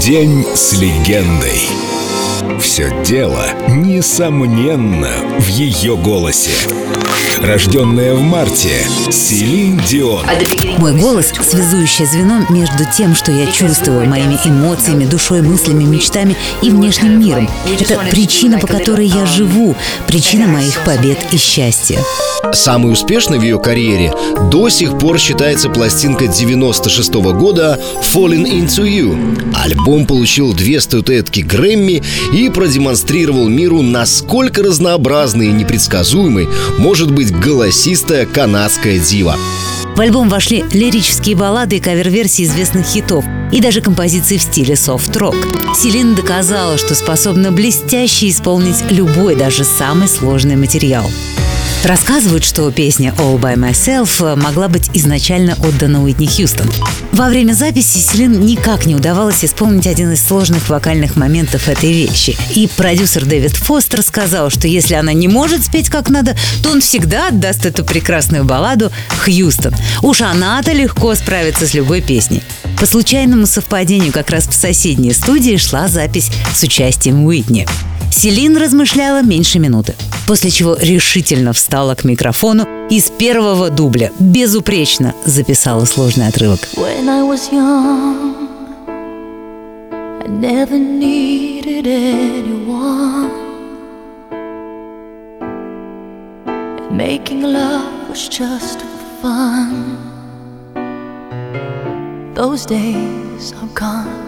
День с легендой. Все дело, несомненно, в ее голосе. Рожденная в марте, Селин Дион. Мой голос – связующее звено между тем, что я чувствую, моими эмоциями, душой, мыслями, мечтами и внешним миром. Это причина, по которой я живу, причина моих побед и счастья. Самой успешной в ее карьере до сих пор считается пластинка 96 -го года «Falling Into You». Альбом получил две статуэтки Грэмми и продемонстрировал миру, насколько разнообразной и непредсказуемой может быть голосистая канадская дива. В альбом вошли лирические баллады и кавер-версии известных хитов, и даже композиции в стиле софт-рок. Селин доказала, что способна блестяще исполнить любой, даже самый сложный материал. Рассказывают, что песня «All by Myself» могла быть изначально отдана Уитни Хьюстон. Во время записи Селин никак не удавалось исполнить один из сложных вокальных моментов этой вещи. И продюсер Дэвид Фостер сказал, что если она не может спеть как надо, то он всегда отдаст эту прекрасную балладу Хьюстон. Уж она-то легко справится с любой песней. По случайному совпадению как раз в соседней студии шла запись с участием Уитни. Селин размышляла меньше минуты, после чего решительно встала к микрофону и с первого дубля безупречно записала сложный отрывок. When I was young, I never needed anyone. And making love was just fun. Those days are gone.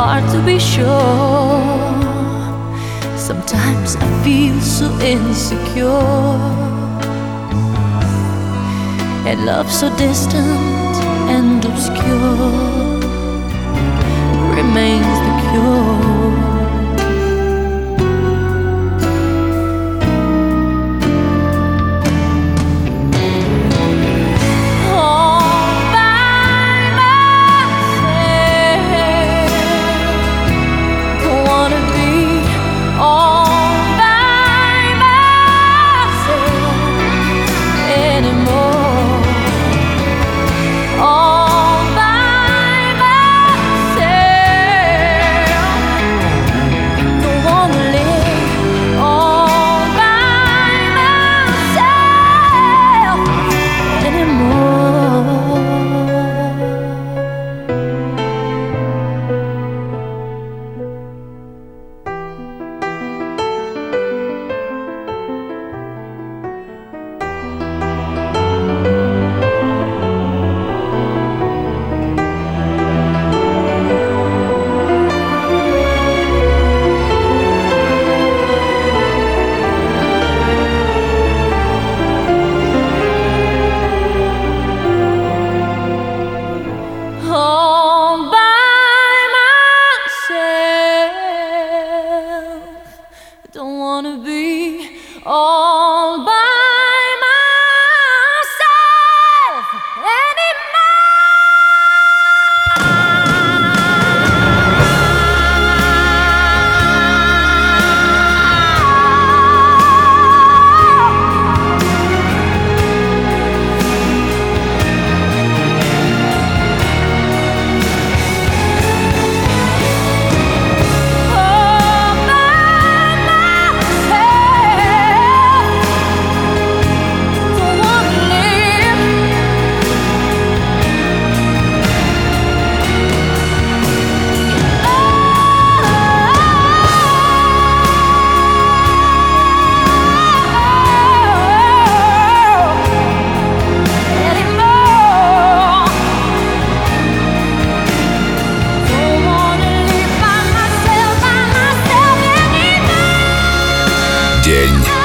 Hard to be sure. Sometimes I feel so insecure. And love so distant and obscure remains the cure. wanna be all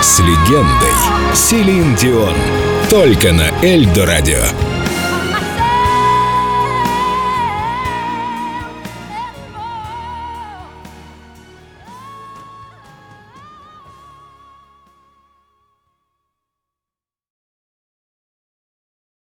с легендой. Селин Дион. Только на Эльдо радио.